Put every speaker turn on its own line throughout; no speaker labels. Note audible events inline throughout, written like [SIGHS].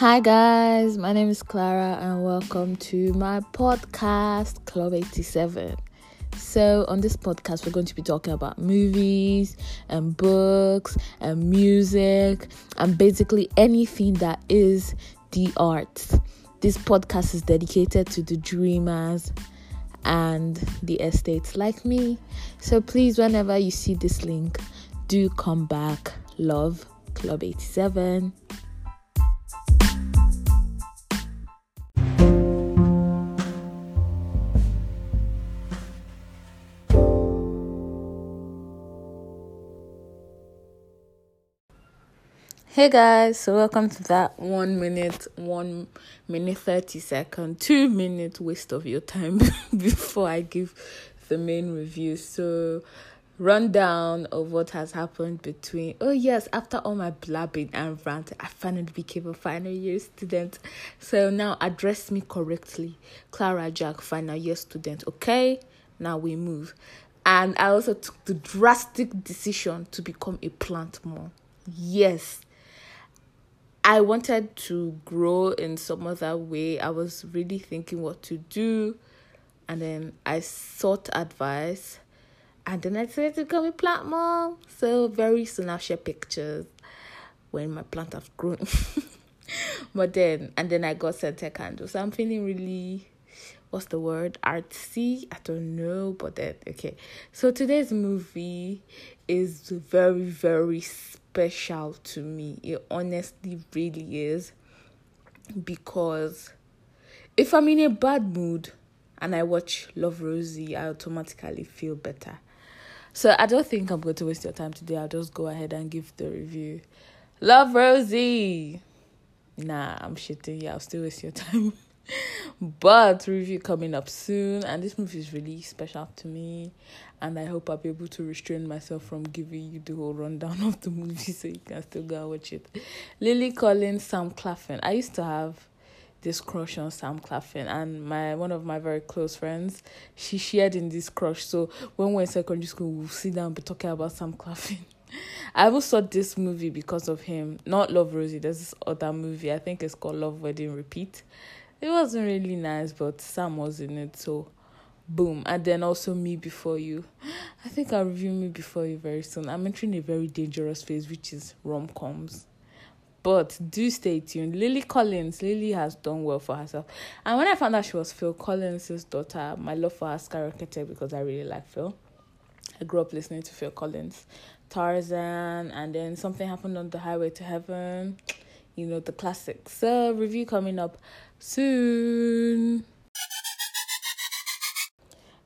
Hi, guys, my name is Clara, and welcome to my podcast, Club 87. So, on this podcast, we're going to be talking about movies and books and music and basically anything that is the arts. This podcast is dedicated to the dreamers and the estates like me. So, please, whenever you see this link, do come back. Love Club 87. Hey guys, so welcome to that one minute, one minute, 30 second, two minute waste of your time [LAUGHS] before I give the main review. So, rundown of what has happened between oh yes after all my blabbing and rant i finally became a final year student. So now address me correctly. Clara jack final year student okay? Now we move. And i also took the drastic decision to become a plant mom. Yes I wanted to grow in some other way. I was really thinking what to do. And then I sought advice. And then I decided to become a plant mom. So very soon I'll share pictures when my plant has grown. [LAUGHS] but then, and then I got scented candles. So I'm feeling really, what's the word? Artsy? I don't know. But then, okay. So today's movie is very, very special to me. It honestly really is. Because if I'm in a bad mood and I watch Love Rosie, I automatically feel better. So I don't think I'm going to waste your time today. I'll just go ahead and give the review. Love Rosie. Nah, I'm shitting. Yeah, I'll still waste your [LAUGHS] time. But review coming up soon and this movie is really special to me and i hope i'll be able to restrain myself from giving you the whole rundown [LAUGHS] of the movie so you can still go and watch it lily collins sam claflin i used to have this crush on sam claflin and my one of my very close friends she shared in this crush so when we're in secondary school we'll sit down and be talking about sam claflin [LAUGHS] I even saw this movie because of him. Not Love Rosie. There's this other movie. I think it's called Love Wedding Repeat it wasn't really nice, but Sam was in it, so boom. And then also Me Before You. I think I'll review Me Before You very soon. I'm entering a very dangerous phase, which is rom coms. But do stay tuned. Lily Collins, Lily has done well for herself. And when I found out she was Phil Collins' daughter, my love for her skyrocketed because I really like Phil. I grew up listening to Phil Collins, Tarzan, and then something happened on the highway to heaven. You know, the classics. So, review coming up soon.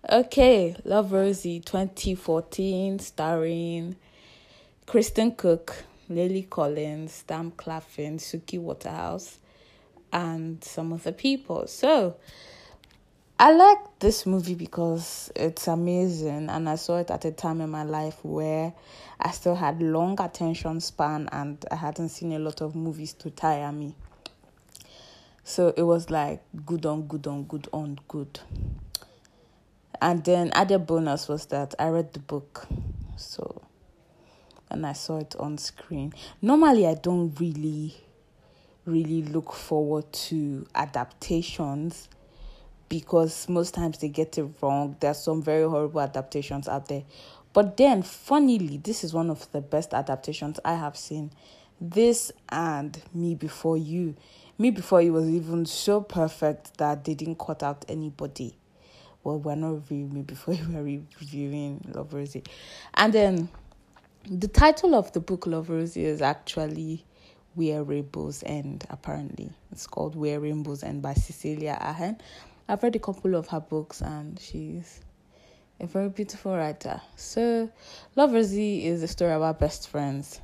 Okay, Love Rosie 2014, starring Christian Cooke, Lily Collins, Sam Claflin, Suki Waterhouse, and some other people. So, I like this movie because it's amazing, and I saw it at a time in my life where I still had long attention span and I hadn't seen a lot of movies to tire me. So it was like good on good on good on good. And then added bonus was that I read the book. So and I saw it on screen. Normally I don't really really look forward to adaptations because most times they get it wrong. There's some very horrible adaptations out there. But then, funnily, this is one of the best adaptations I have seen. This and Me Before You. Me Before You was even so perfect that they didn't cut out anybody. Well, we're not reviewing Me Before You, [LAUGHS] we're reviewing Love Rosie. And then the title of the book, Love Rosie, is actually Where Rainbows End, apparently. It's called Where Rainbows End by Cecilia Ahern. I've read a couple of her books and she's a very beautiful writer. So, Love Rosie is a story about best friends.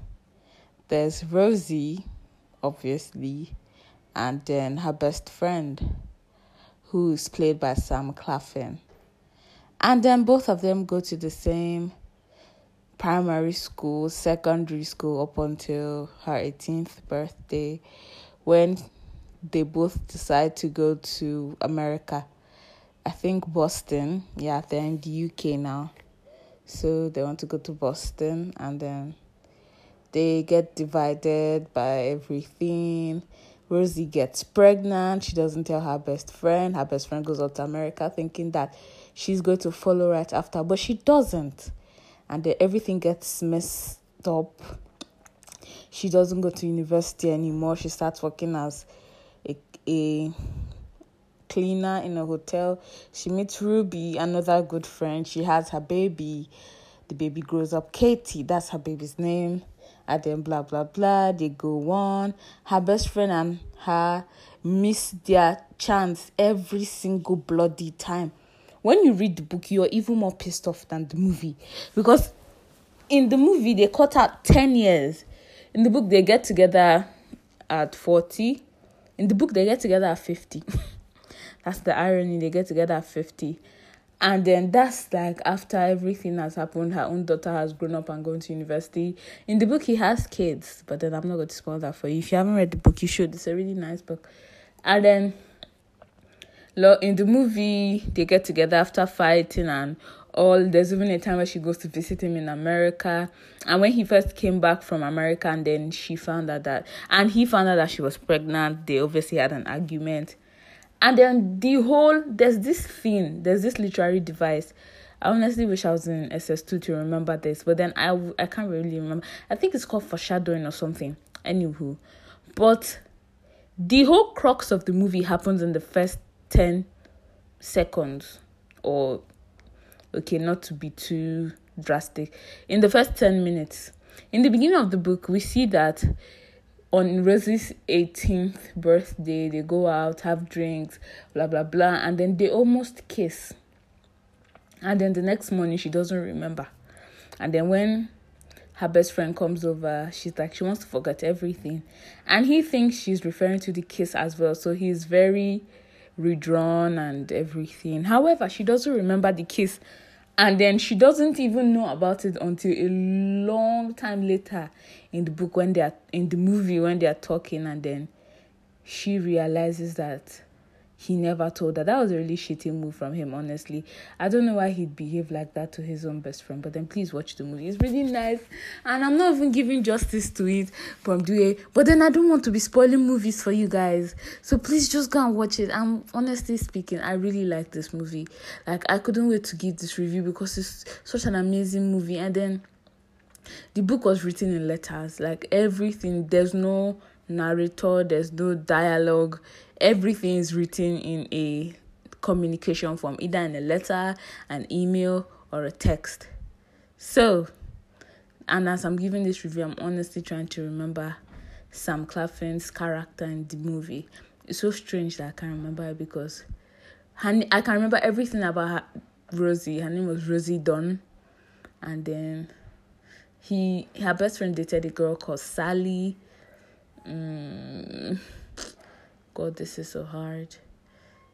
There's Rosie, obviously, and then her best friend, who is played by Sam Claflin. And then both of them go to the same primary school, secondary school up until her 18th birthday when they both decide to go to America. I think Boston. Yeah, they're in the UK now. So they want to go to Boston and then they get divided by everything Rosie gets pregnant. She doesn't tell her best friend. Her best friend goes out to America thinking that she's going to follow right after, but she doesn't. And then everything gets messed up. She doesn't go to university anymore. She starts working as a, cleaner in a hotel. She meets Ruby, another good friend. She has her baby. The baby grows up. Katie, that's her baby's name and then blah blah blah they go on her best friend and her miss their chance every single bloody time when you read the book you're even more pissed off than the movie because in the movie they cut out 10 years in the book they get together at 40 in the book they get together at 50 [LAUGHS] that's the irony they get together at 50 and then that's like after everything has happened her own daughter has grown up and gone to university. In the book he has kids but then i'm not going to spoil that for you. If you haven't read the book you should. It's a really nice book. And then in the movie they get together after fighting and all there's even a time where she goes to visit him in america and when he first came back from america and then she found out that and he found out that she was pregnant they obviously had an argument and then the whole there's this thing, there's this literary device. I honestly wish I was in SS2 to remember this, but then I I can't really remember. I think it's called foreshadowing or something. Anywho, but the whole crux of the movie happens in the first 10 seconds or okay not to be too drastic in the first 10 minutes in the beginning of the book we see that on Rosie's 18th birthday, they go out, have drinks, blah blah blah, and then they almost kiss. And then the next morning, she doesn't remember. And then when her best friend comes over, she's like, she wants to forget everything. And he thinks she's referring to the kiss as well. So he's very redrawn and everything. However, she doesn't remember the kiss and then she doesn't even know about it until a long time later in the book when they are in the movie when they are talking and then she realizes that he never told her. That was a really shitty move from him, honestly. I don't know why he'd behave like that to his own best friend, but then please watch the movie. It's really nice. And I'm not even giving justice to it from doing but then I don't want to be spoiling movies for you guys. So please just go and watch it. I'm honestly speaking, I really like this movie. Like I couldn't wait to give this review because it's such an amazing movie. And then the book was written in letters, like everything. There's no narrator, there's no dialogue everything is written in a communication form, either in a letter, an email, or a text. So, and as I'm giving this review, I'm honestly trying to remember Sam Claflin's character in the movie. It's so strange that I can't remember because I can remember everything about her, Rosie. Her name was Rosie Dunn, and then he her best friend dated a girl called Sally. Mm, [SIGHS] God, this is so hard.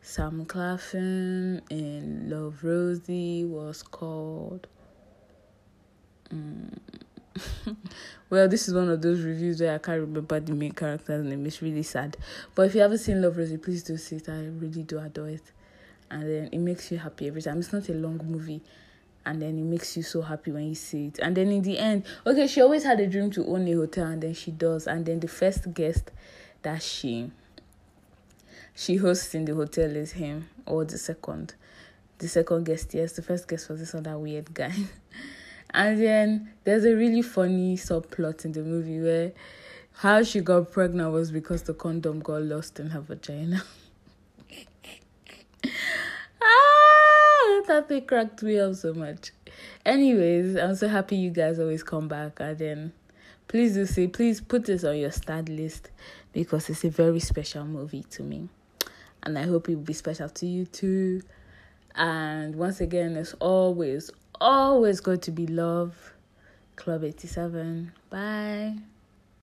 Sam Claflin in Love Rosie was called. Um, [LAUGHS] well, this is one of those reviews where I can't remember the main character's name. It's really sad. But if you haven't seen Love Rosie, please do see it. I really do adore it. And then it makes you happy every time. It's not a long movie. And then it makes you so happy when you see it. And then in the end, okay, she always had a dream to own a hotel, and then she does. And then the first guest that she she hosts in the hotel is him or the second the second guest yes the first guest was this other weird guy [LAUGHS] and then there's a really funny subplot in the movie where how she got pregnant was because the condom got lost in her vagina [LAUGHS] that they cracked me up so much anyways i'm so happy you guys always come back and then please do say please put this on your stud list because it's a very special movie to me and I hope it will be special to you too. And once again, it's always, always going to be love. Club 87. Bye.